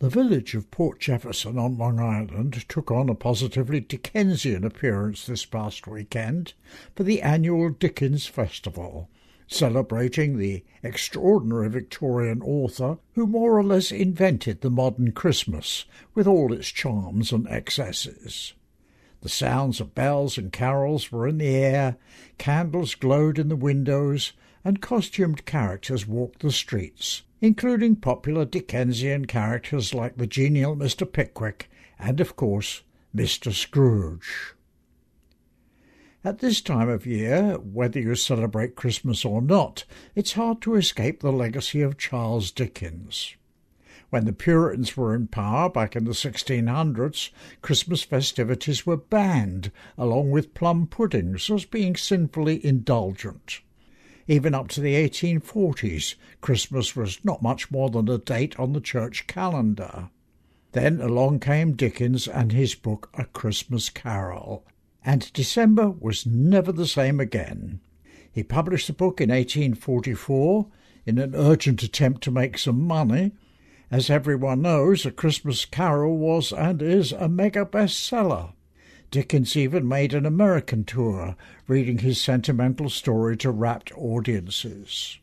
The village of Port Jefferson on Long Island took on a positively Dickensian appearance this past weekend for the annual Dickens Festival, celebrating the extraordinary Victorian author who more or less invented the modern Christmas with all its charms and excesses. The sounds of bells and carols were in the air, candles glowed in the windows, and costumed characters walked the streets, including popular Dickensian characters like the genial Mr. Pickwick and, of course, Mr. Scrooge. At this time of year, whether you celebrate Christmas or not, it's hard to escape the legacy of Charles Dickens. When the Puritans were in power back in the 1600s, Christmas festivities were banned, along with plum puddings, as being sinfully indulgent. Even up to the 1840s, Christmas was not much more than a date on the church calendar. Then along came Dickens and his book A Christmas Carol, and December was never the same again. He published the book in 1844 in an urgent attempt to make some money. As everyone knows, A Christmas Carol was and is a mega bestseller. Dickens even made an American tour, reading his sentimental story to rapt audiences.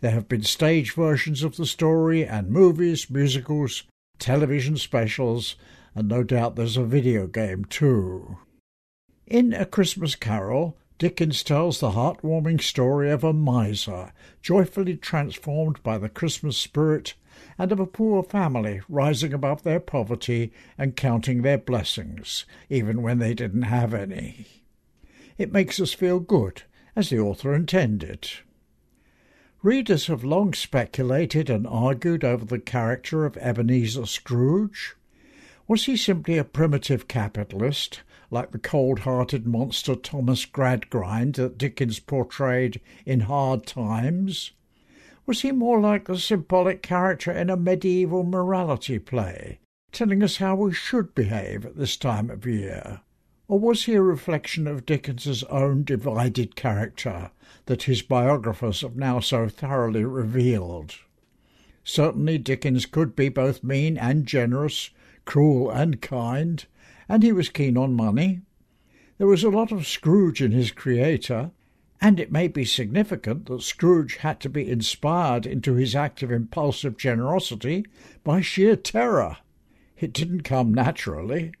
There have been stage versions of the story and movies, musicals, television specials, and no doubt there's a video game too. In A Christmas Carol, Dickens tells the heartwarming story of a miser, joyfully transformed by the Christmas spirit and of a poor family rising above their poverty and counting their blessings, even when they didn't have any. It makes us feel good, as the author intended. Readers have long speculated and argued over the character of Ebenezer Scrooge. Was he simply a primitive capitalist, like the cold hearted monster Thomas Gradgrind that Dickens portrayed in Hard Times? Was he more like the symbolic character in a medieval morality play, telling us how we should behave at this time of year? Or was he a reflection of Dickens's own divided character that his biographers have now so thoroughly revealed? Certainly Dickens could be both mean and generous, cruel and kind, and he was keen on money. There was a lot of Scrooge in his creator, and it may be significant that Scrooge had to be inspired into his act of impulsive generosity by sheer terror. It didn't come naturally.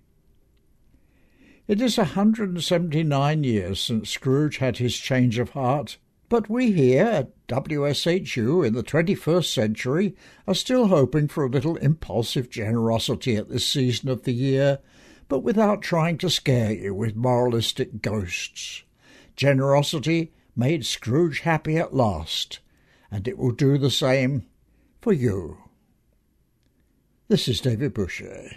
It is a hundred and seventy nine years since Scrooge had his change of heart, but we here at WSHU in the 21st century are still hoping for a little impulsive generosity at this season of the year, but without trying to scare you with moralistic ghosts. Generosity made Scrooge happy at last, and it will do the same for you. This is David Bouchier.